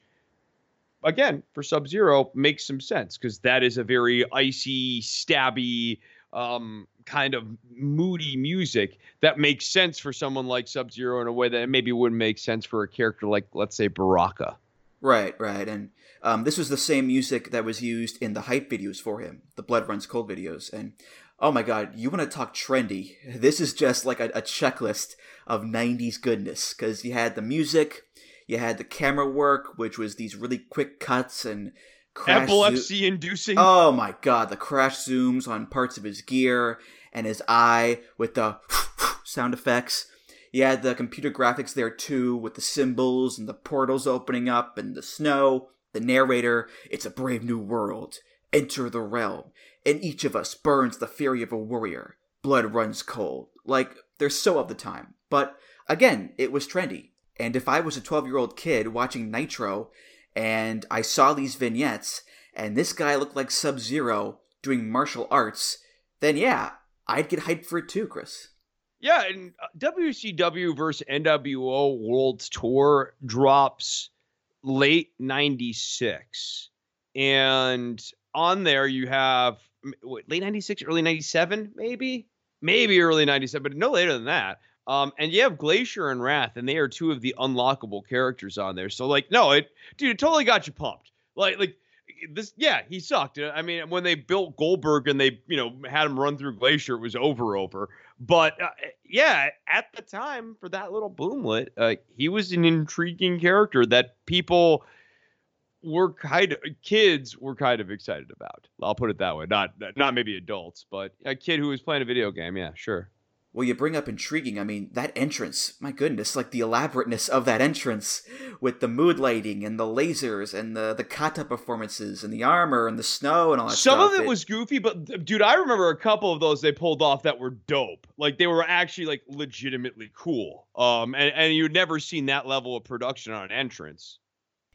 again for Sub Zero makes some sense because that is a very icy, stabby, um, kind of moody music that makes sense for someone like Sub Zero in a way that maybe wouldn't make sense for a character like, let's say, Baraka. Right, right, and um, this was the same music that was used in the hype videos for him, the Blood Runs Cold videos, and oh my god, you want to talk trendy? This is just like a, a checklist of '90s goodness because you had the music, you had the camera work, which was these really quick cuts and epilepsy zo- inducing. Oh my god, the crash zooms on parts of his gear and his eye with the *laughs* sound effects. You had the computer graphics there too, with the symbols and the portals opening up and the snow. The narrator, it's a brave new world. Enter the realm. In each of us burns the fury of a warrior. Blood runs cold. Like, they're so of the time. But again, it was trendy. And if I was a 12 year old kid watching Nitro and I saw these vignettes and this guy looked like Sub Zero doing martial arts, then yeah, I'd get hyped for it too, Chris. Yeah, and WCW uh, versus NWO World's Tour drops late 96. And on there you have late 96, early 97, maybe? Maybe early 97, but no later than that. Um, and you have Glacier and Wrath, and they are two of the unlockable characters on there. So like, no, it, dude, it totally got you pumped. Like, like this, yeah, he sucked. I mean, when they built Goldberg and they, you know, had him run through Glacier, it was over, over. But uh, yeah, at the time for that little boomlet, uh, he was an intriguing character that people were kind of kids were kind of excited about. I'll put it that way. Not not maybe adults, but a kid who was playing a video game. Yeah, sure. Well, you bring up intriguing. I mean, that entrance, my goodness, like the elaborateness of that entrance with the mood lighting and the lasers and the the kata performances and the armor and the snow and all that Some stuff. of it, it was goofy, but dude, I remember a couple of those they pulled off that were dope. Like they were actually like legitimately cool. Um, and and you'd never seen that level of production on an entrance.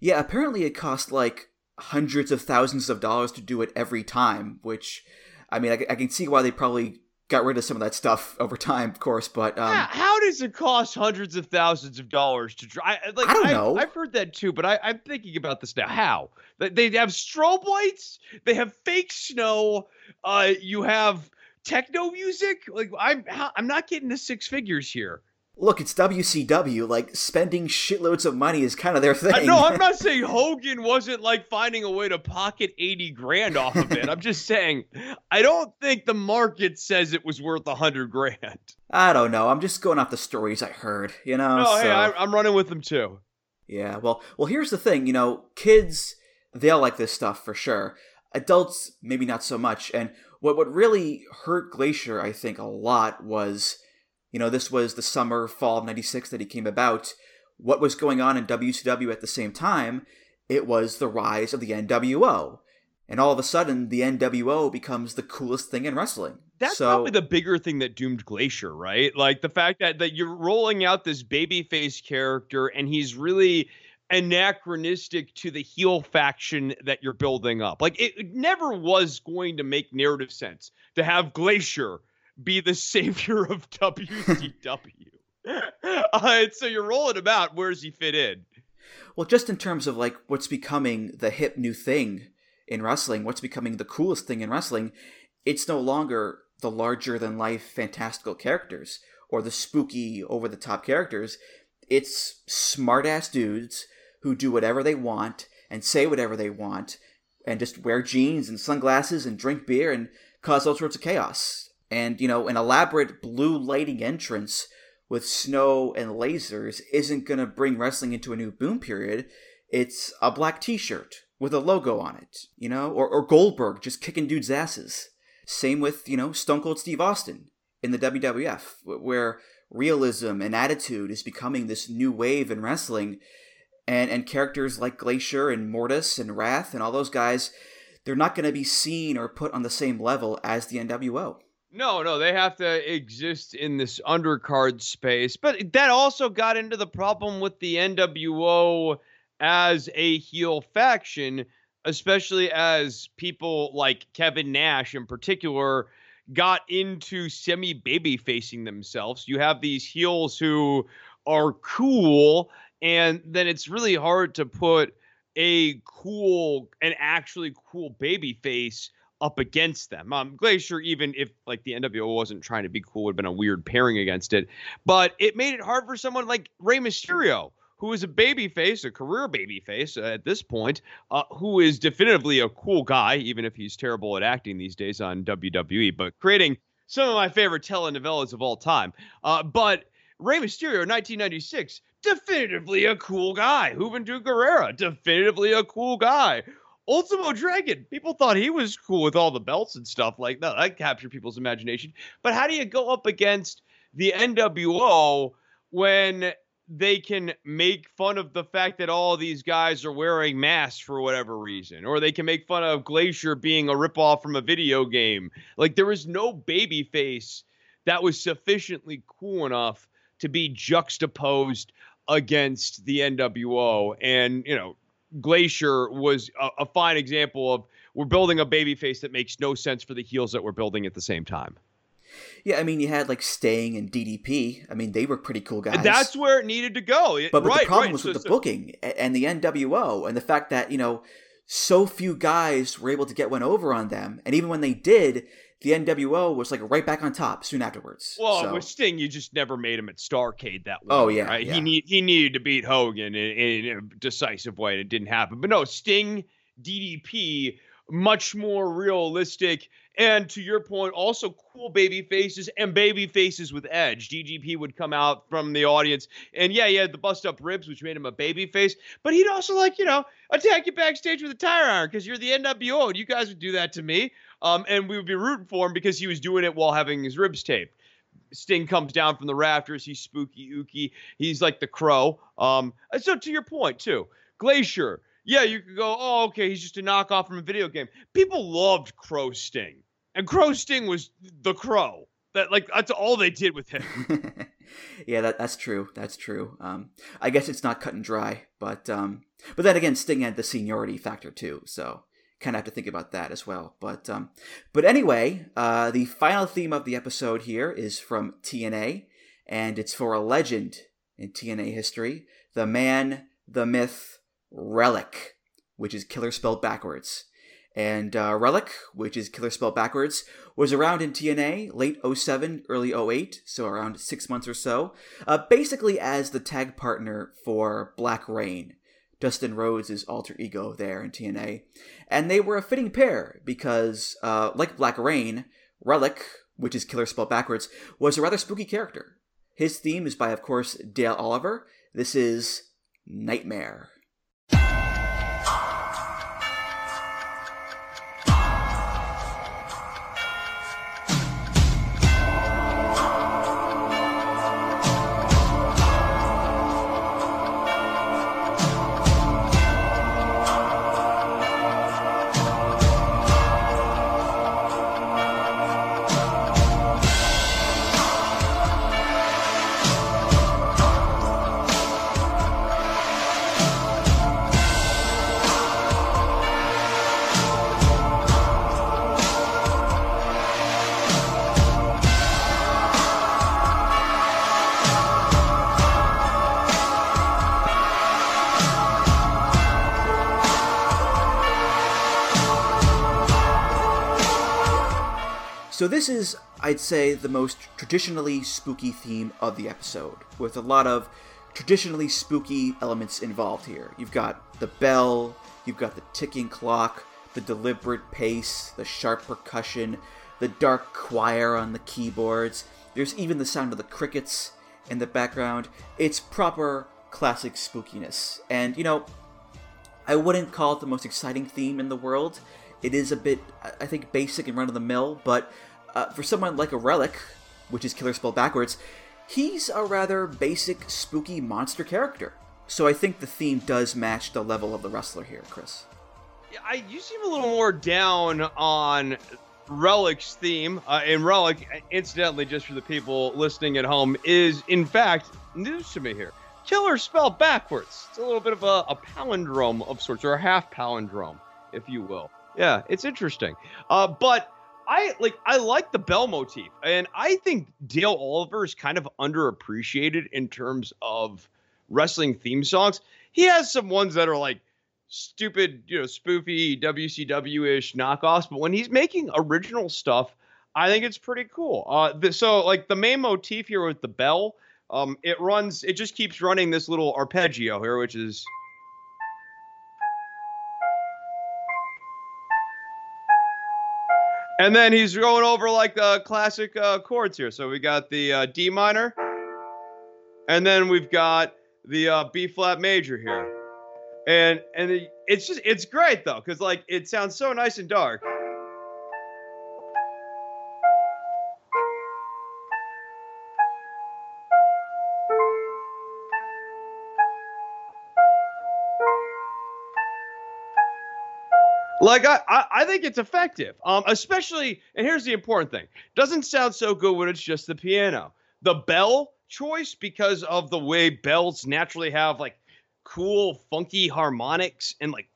Yeah, apparently it cost like hundreds of thousands of dollars to do it every time, which I mean, I, I can see why they probably got rid of some of that stuff over time, of course. But um, how, how, does it cost hundreds of thousands of dollars to try? Like, I don't know. I, have heard that too, but I, am thinking about this now. How they have strobe lights, they have fake snow. Uh, you have techno music. Like I'm, I'm not getting the six figures here look, it's WCW. Like spending shitloads of money is kind of their thing. No, I'm not *laughs* saying Hogan wasn't like finding a way to pocket 80 grand off of it. I'm just saying I don't think the market says it was worth a hundred grand. I don't know. I'm just going off the stories I heard. You know. No, so... hey, I, I'm running with them too. Yeah. Well, well, here's the thing. You know, kids they'll like this stuff for sure. Adults maybe not so much. And what what really hurt Glacier, I think, a lot was you know, this was the summer, fall of 96 that he came about. What was going on in WCW at the same time? It was the rise of the NWO. And all of a sudden, the NWO becomes the coolest thing in wrestling. That's so, probably the bigger thing that doomed Glacier, right? Like the fact that, that you're rolling out this babyface character and he's really anachronistic to the heel faction that you're building up. Like it never was going to make narrative sense to have Glacier be the *laughs* savior of WCW. *laughs* uh, so you're rolling him out. Where does he fit in? Well, just in terms of like what's becoming the hip new thing in wrestling, what's becoming the coolest thing in wrestling, it's no longer the larger than life fantastical characters or the spooky over the top characters. It's smart ass dudes who do whatever they want and say whatever they want and just wear jeans and sunglasses and drink beer and cause all sorts of chaos and you know an elaborate blue lighting entrance with snow and lasers isn't going to bring wrestling into a new boom period. It's a black t-shirt with a logo on it you know or, or goldberg just kicking dudes asses. Same with you know stone cold steve austin in the wwf where realism and attitude is becoming this new wave in wrestling. And and characters like glacier and mortis and wrath and all those guys they're not going to be seen or put on the same level as the nwo no, no, they have to exist in this undercard space. But that also got into the problem with the NWO as a heel faction, especially as people like Kevin Nash in particular got into semi baby facing themselves. You have these heels who are cool, and then it's really hard to put a cool, an actually cool baby face up against them. Um, Glacier, even if like the NWO wasn't trying to be cool, would have been a weird pairing against it. But it made it hard for someone like Rey Mysterio, who is a babyface, a career babyface uh, at this point, uh, who is definitively a cool guy, even if he's terrible at acting these days on WWE, but creating some of my favorite telenovelas of all time. Uh, but Rey Mysterio, 1996, definitively a cool guy. Juventud Guerrera, definitively a cool guy. Ultimo Dragon, people thought he was cool with all the belts and stuff like that. That captured people's imagination. But how do you go up against the NWO when they can make fun of the fact that all these guys are wearing masks for whatever reason, or they can make fun of Glacier being a ripoff from a video game. Like there was no baby face that was sufficiently cool enough to be juxtaposed against the NWO. And, you know, Glacier was a, a fine example of we're building a baby face that makes no sense for the heels that we're building at the same time. Yeah, I mean, you had like Sting and DDP. I mean, they were pretty cool guys. That's where it needed to go. But, but right, the problem right. was so, with the so, booking and the NWO and the fact that, you know, so few guys were able to get one over on them. And even when they did, the NWO was like right back on top soon afterwards. Well, so. with Sting, you just never made him at Starcade that way. Oh yeah, right? yeah. he need he needed to beat Hogan in, in a decisive way, and it didn't happen. But no, Sting, DDP, much more realistic, and to your point, also cool baby faces and baby faces with edge. DDP would come out from the audience, and yeah, he had the bust up ribs, which made him a baby face, but he'd also like you know attack you backstage with a tire iron because you're the NWO, and you guys would do that to me. Um, and we would be rooting for him because he was doing it while having his ribs taped. Sting comes down from the rafters. He's spooky ooky. He's like the crow. Um, so to your point too, Glacier. Yeah, you could go. Oh, okay. He's just a knockoff from a video game. People loved Crow Sting, and Crow Sting was the crow. That like that's all they did with him. *laughs* yeah, that that's true. That's true. Um, I guess it's not cut and dry, but um, but then again, Sting had the seniority factor too. So kind of have to think about that as well. But um, but anyway, uh, the final theme of the episode here is from TNA, and it's for a legend in TNA history, the man, the myth, Relic, which is Killer spelled backwards. And uh, Relic, which is Killer spelled backwards, was around in TNA late 07, early 08, so around six months or so, uh, basically as the tag partner for Black Rain. Dustin Rhodes' alter ego there in TNA. And they were a fitting pair because, uh, like Black Rain, Relic, which is Killer spelled backwards, was a rather spooky character. His theme is by, of course, Dale Oliver. This is Nightmare. This is, I'd say, the most traditionally spooky theme of the episode, with a lot of traditionally spooky elements involved here. You've got the bell, you've got the ticking clock, the deliberate pace, the sharp percussion, the dark choir on the keyboards. There's even the sound of the crickets in the background. It's proper classic spookiness. And, you know, I wouldn't call it the most exciting theme in the world. It is a bit, I think, basic and run of the mill, but uh, for someone like a Relic, which is Killer spelled backwards, he's a rather basic, spooky monster character. So I think the theme does match the level of the wrestler here, Chris. Yeah, I you seem a little more down on Relic's theme, uh, and Relic, incidentally, just for the people listening at home, is in fact news to me here. Killer spelled backwards. It's a little bit of a, a palindrome of sorts, or a half palindrome, if you will. Yeah, it's interesting. Uh, but I like I like the bell motif, and I think Dale Oliver is kind of underappreciated in terms of wrestling theme songs. He has some ones that are like stupid, you know, spoofy WCW ish knockoffs, but when he's making original stuff, I think it's pretty cool. Uh, the, so like the main motif here with the bell, um, it runs, it just keeps running this little arpeggio here, which is. And then he's going over like the classic uh, chords here. So we got the uh, D minor, and then we've got the uh, B flat major here, and and it, it's just it's great though because like it sounds so nice and dark. Like I, I, I think it's effective. Um, especially, and here's the important thing: doesn't sound so good when it's just the piano. The bell choice, because of the way bells naturally have like cool, funky harmonics and like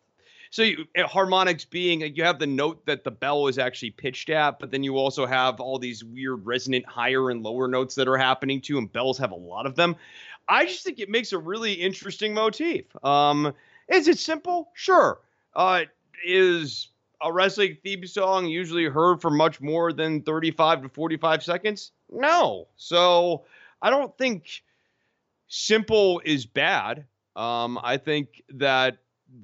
so you, uh, harmonics being you have the note that the bell is actually pitched at, but then you also have all these weird resonant higher and lower notes that are happening too, and bells have a lot of them. I just think it makes a really interesting motif. Um, is it simple? Sure. Uh, is a wrestling theme song usually heard for much more than 35 to 45 seconds? No. So I don't think simple is bad. Um, I think that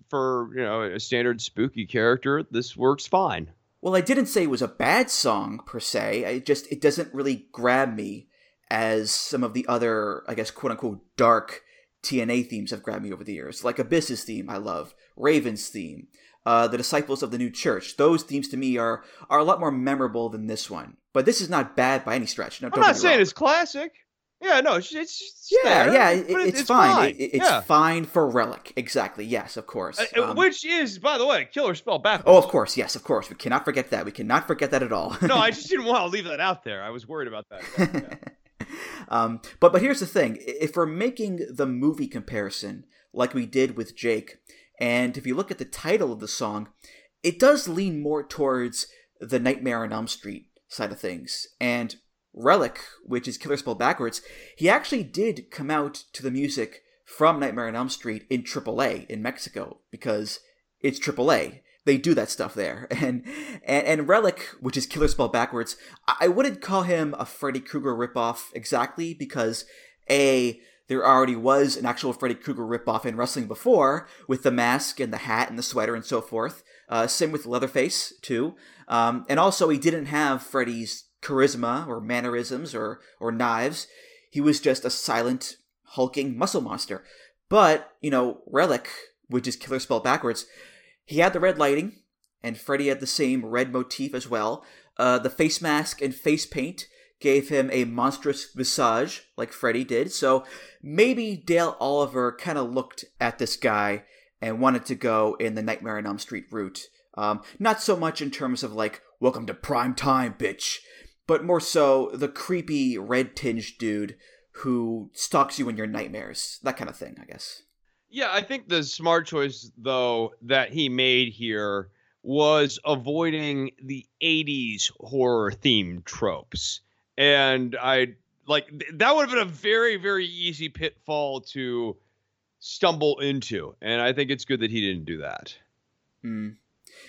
for you know a standard spooky character, this works fine. Well, I didn't say it was a bad song per se. I just it doesn't really grab me as some of the other, I guess, quote unquote, dark TNA themes have grabbed me over the years. Like Abyss's theme, I love. Raven's theme, uh, the Disciples of the New Church. Those themes to me are are a lot more memorable than this one. But this is not bad by any stretch. No, I'm not saying wrong. it's classic. Yeah, no, it's, it's yeah, there, yeah, it, it's, it's, fine. fine. It, it's yeah. fine for Relic, exactly. Yes, of course. Uh, um, which is, by the way, killer spell backwards. Oh, of course, yes, of course. We cannot forget that. We cannot forget that at all. *laughs* no, I *laughs* just didn't want to leave that out there. I was worried about that. Yeah. *laughs* um, but but here's the thing: if we're making the movie comparison like we did with Jake, and if you look at the title of the song, it does lean more towards the Nightmare on Elm Street side of things, and Relic, which is Killer Spelled Backwards, he actually did come out to the music from Nightmare on Elm Street in AAA in Mexico because it's AAA. They do that stuff there. *laughs* And and, and Relic, which is Killer Spelled Backwards, I wouldn't call him a Freddy Krueger ripoff exactly because A, there already was an actual Freddy Krueger ripoff in wrestling before with the mask and the hat and the sweater and so forth. Uh, same with Leatherface, too. Um, and also, he didn't have Freddy's charisma or mannerisms or or knives. He was just a silent, hulking muscle monster. But, you know, Relic, which is Killer Spell backwards, he had the red lighting, and Freddy had the same red motif as well. Uh, the face mask and face paint gave him a monstrous visage, like Freddy did. So maybe Dale Oliver kind of looked at this guy and wanted to go in the Nightmare on Elm Street route. Um, not so much in terms of like, welcome to prime time, bitch, but more so the creepy red tinged dude who stalks you in your nightmares. That kind of thing, I guess. Yeah, I think the smart choice though that he made here was avoiding the 80s horror theme tropes. And I like that would have been a very very easy pitfall to stumble into. And i think it's good that he didn't do that. Mm.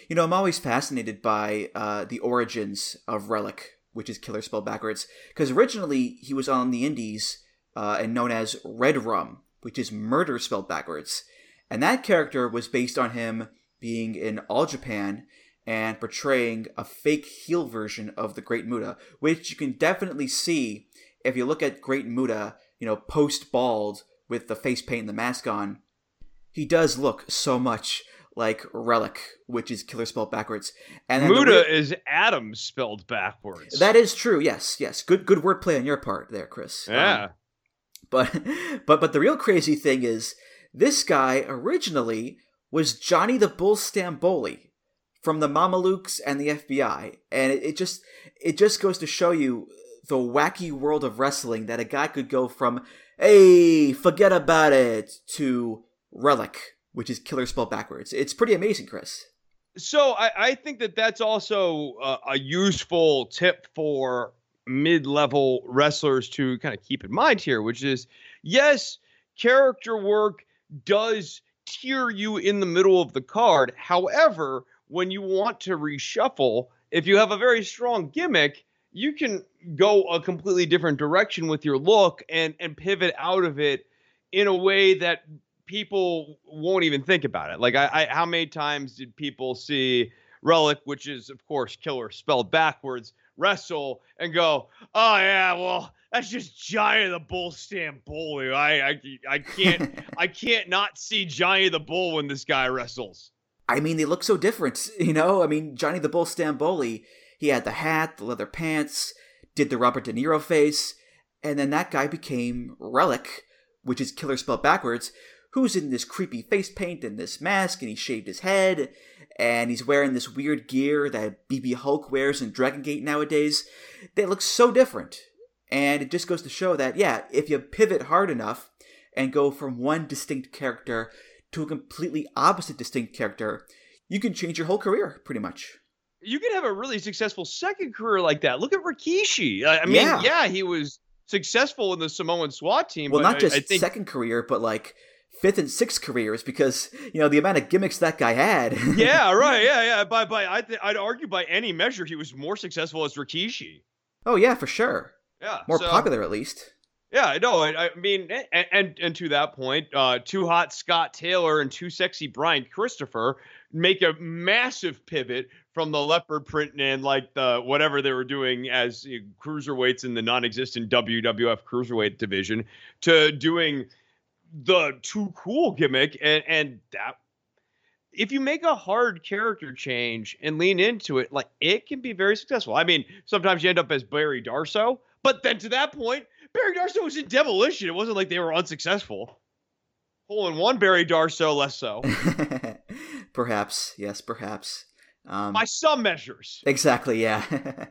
you know i'm always fascinated by uh, the origins of relic which is Killer spelled backwards, because originally he was on the Indies uh, and known as Red Rum, which is murder spelled backwards, and that character was based on him being in All Japan and portraying a fake heel version of the Great Muta, which you can definitely see if you look at Great Muta, you know, post bald with the face paint and the mask on. He does look so much like Relic, which is killer spelled backwards. And Muta re- is Adam spelled backwards. That is true. Yes, yes. Good, good wordplay on your part there, Chris. Yeah. Um, but, *laughs* but, but the real crazy thing is this guy originally was Johnny the Bull Stamboli from the Mamalukes and the FBI, and it, it just, it just goes to show you the wacky world of wrestling that a guy could go from, hey, forget about it, to Relic which is killer spelled backwards. It's pretty amazing, Chris. So I, I think that that's also a, a useful tip for mid-level wrestlers to kind of keep in mind here, which is yes, character work does tier you in the middle of the card. However, when you want to reshuffle, if you have a very strong gimmick, you can go a completely different direction with your look and and pivot out of it in a way that people won't even think about it. Like, I, I, how many times did people see Relic, which is of course Killer spelled backwards, wrestle and go, "Oh yeah, well that's just Johnny the Bull Stamboli. I, I, I can't, *laughs* I can't not see Johnny the Bull when this guy wrestles." I mean, they look so different, *laughs* you know. I mean, Johnny the Bull Stamboli, he had the hat, the leather pants, did the Robert De Niro face, and then that guy became Relic, which is Killer spelled backwards, who's in this creepy face paint and this mask and he shaved his head and he's wearing this weird gear that BB Hulk wears in Dragon Gate nowadays. They look so different. And it just goes to show that, yeah, if you pivot hard enough and go from one distinct character to a completely opposite distinct character, you can change your whole career pretty much. You can have a really successful second career like that. Look at Rikishi. I mean, yeah, yeah he was successful in the Samoan SWAT team. Well, not just I, I think... second career, but like fifth and sixth careers because you know the amount of gimmicks that guy had. *laughs* yeah, right. Yeah, yeah. By by, I th- I'd argue by any measure he was more successful as Rikishi. Oh yeah, for sure. Yeah, more so, popular at least. Yeah, no, I, I mean, and, and, and to that point, uh, too hot Scott Taylor and too sexy Brian Christopher make a massive pivot from the leopard print and like the whatever they were doing as you know, cruiserweights in the non-existent WWF cruiserweight division to doing the too cool gimmick, and and that if you make a hard character change and lean into it, like it can be very successful. I mean, sometimes you end up as Barry Darsow, but then to that point, Barry Darsow was in demolition. It wasn't like they were unsuccessful. Hole in one, Barry Darsow, less so. *laughs* perhaps, yes, perhaps. Um, By some measures. Exactly, yeah. *laughs*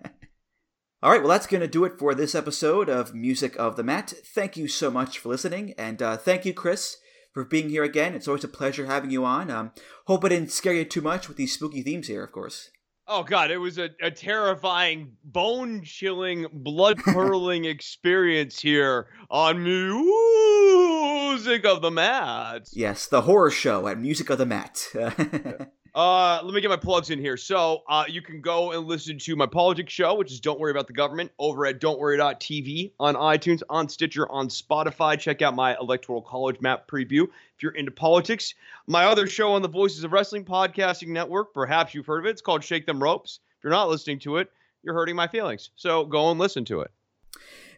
All right, well, that's going to do it for this episode of Music of the Mat. Thank you so much for listening, and uh, thank you, Chris, for being here again. It's always a pleasure having you on. Um, hope I didn't scare you too much with these spooky themes here, of course. Oh God, it was a, a terrifying, bone-chilling, blood-curdling *laughs* experience here on Music of the Mat. Yes, the horror show at Music of the Mat. *laughs* Uh, let me get my plugs in here. So, uh, you can go and listen to my politics show, which is Don't Worry About the Government, over at don'tworry.tv on iTunes, on Stitcher, on Spotify. Check out my Electoral College map preview if you're into politics. My other show on the Voices of Wrestling Podcasting Network, perhaps you've heard of it. It's called Shake Them Ropes. If you're not listening to it, you're hurting my feelings. So go and listen to it.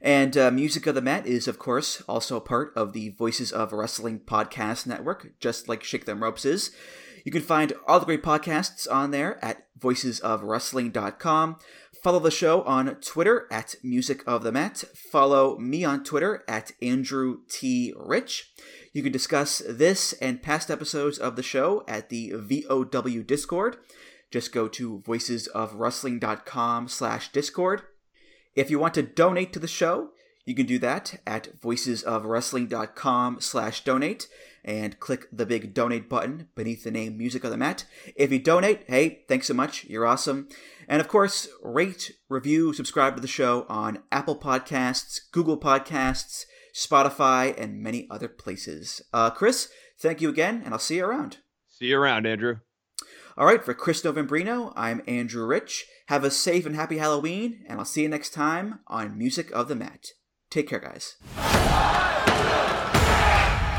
And uh, Music of the Mat is, of course, also part of the Voices of Wrestling Podcast Network, just like Shake Them Ropes is. You can find all the great podcasts on there at voicesofwrestling.com. Follow the show on Twitter at Music of the Mat. Follow me on Twitter at Andrew T. Rich. You can discuss this and past episodes of the show at the VOW Discord. Just go to voicesofwrestling.com slash discord. If you want to donate to the show, you can do that at voicesofwrestling.com slash donate and click the big donate button beneath the name Music of the Mat. If you donate, hey, thanks so much. You're awesome. And of course, rate, review, subscribe to the show on Apple Podcasts, Google Podcasts, Spotify, and many other places. Uh, Chris, thank you again, and I'll see you around. See you around, Andrew. All right, for Chris Novembrino, I'm Andrew Rich. Have a safe and happy Halloween, and I'll see you next time on Music of the Mat. Take care, guys.